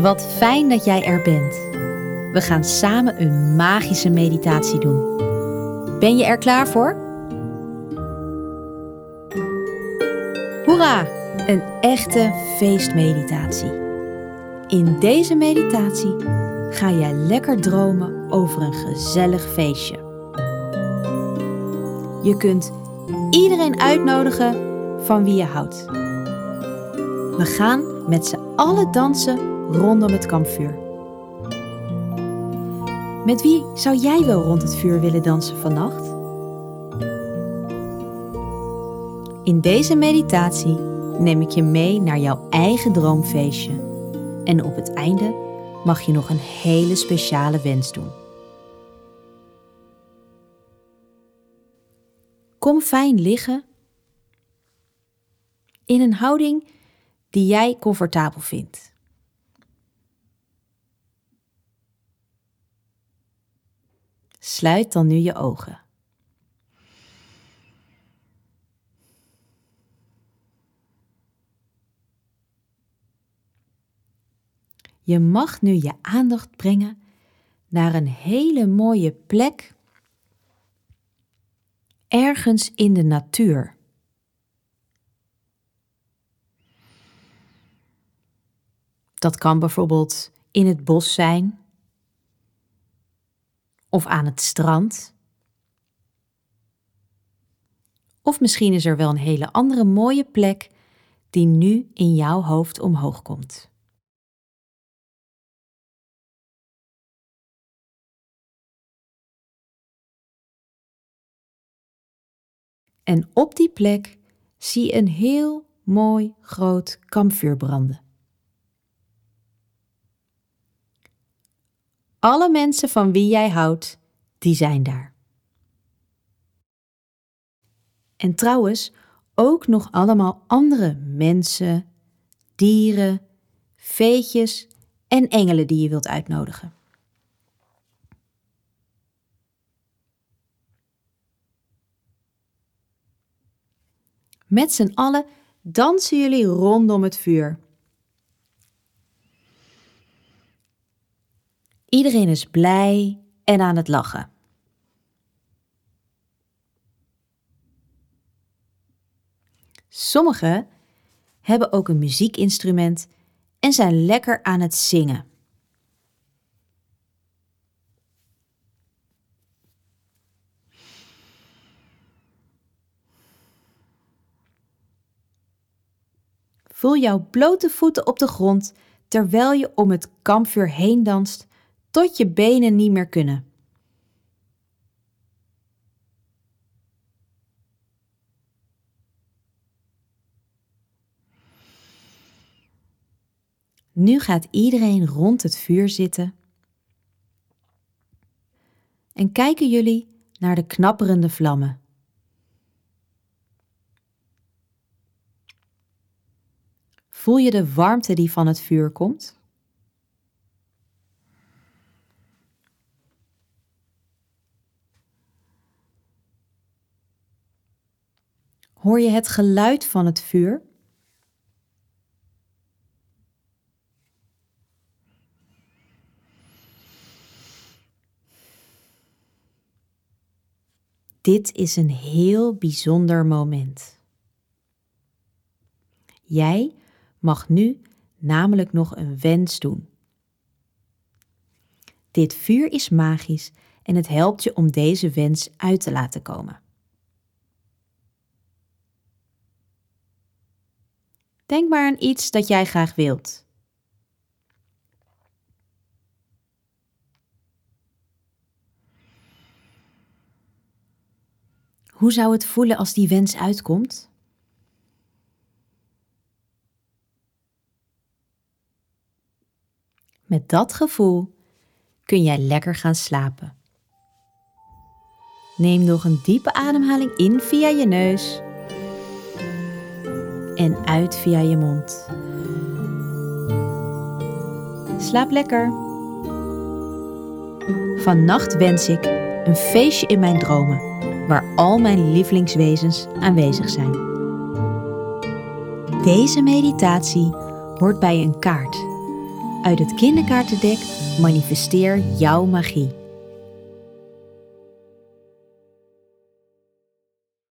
Wat fijn dat jij er bent. We gaan samen een magische meditatie doen. Ben je er klaar voor? Hoera! Een echte feestmeditatie. In deze meditatie ga jij lekker dromen over een gezellig feestje. Je kunt iedereen uitnodigen van wie je houdt. We gaan met z'n allen dansen rondom het kampvuur. Met wie zou jij wel rond het vuur willen dansen vannacht? In deze meditatie neem ik je mee naar jouw eigen droomfeestje. En op het einde mag je nog een hele speciale wens doen. Kom fijn liggen in een houding die jij comfortabel vindt. Sluit dan nu je ogen. Je mag nu je aandacht brengen naar een hele mooie plek ergens in de natuur. Dat kan bijvoorbeeld in het bos zijn of aan het strand. Of misschien is er wel een hele andere mooie plek die nu in jouw hoofd omhoog komt. En op die plek zie een heel mooi groot kampvuur branden. Alle mensen van wie jij houdt, die zijn daar. En trouwens, ook nog allemaal andere mensen, dieren, veetjes en engelen die je wilt uitnodigen. Met z'n allen dansen jullie rondom het vuur. Iedereen is blij en aan het lachen. Sommigen hebben ook een muziekinstrument en zijn lekker aan het zingen. Voel jouw blote voeten op de grond terwijl je om het kampvuur heen danst tot je benen niet meer kunnen. Nu gaat iedereen rond het vuur zitten en kijken jullie naar de knapperende vlammen. Voel je de warmte die van het vuur komt? Hoor je het geluid van het vuur? Dit is een heel bijzonder moment. Jij mag nu namelijk nog een wens doen. Dit vuur is magisch en het helpt je om deze wens uit te laten komen. Denk maar aan iets dat jij graag wilt. Hoe zou het voelen als die wens uitkomt? Met dat gevoel kun jij lekker gaan slapen. Neem nog een diepe ademhaling in via je neus en uit via je mond. Slaap lekker. Vannacht wens ik een feestje in mijn dromen waar al mijn lievelingswezens aanwezig zijn. Deze meditatie hoort bij een kaart. Uit het kinderkaartendek manifesteer jouw magie.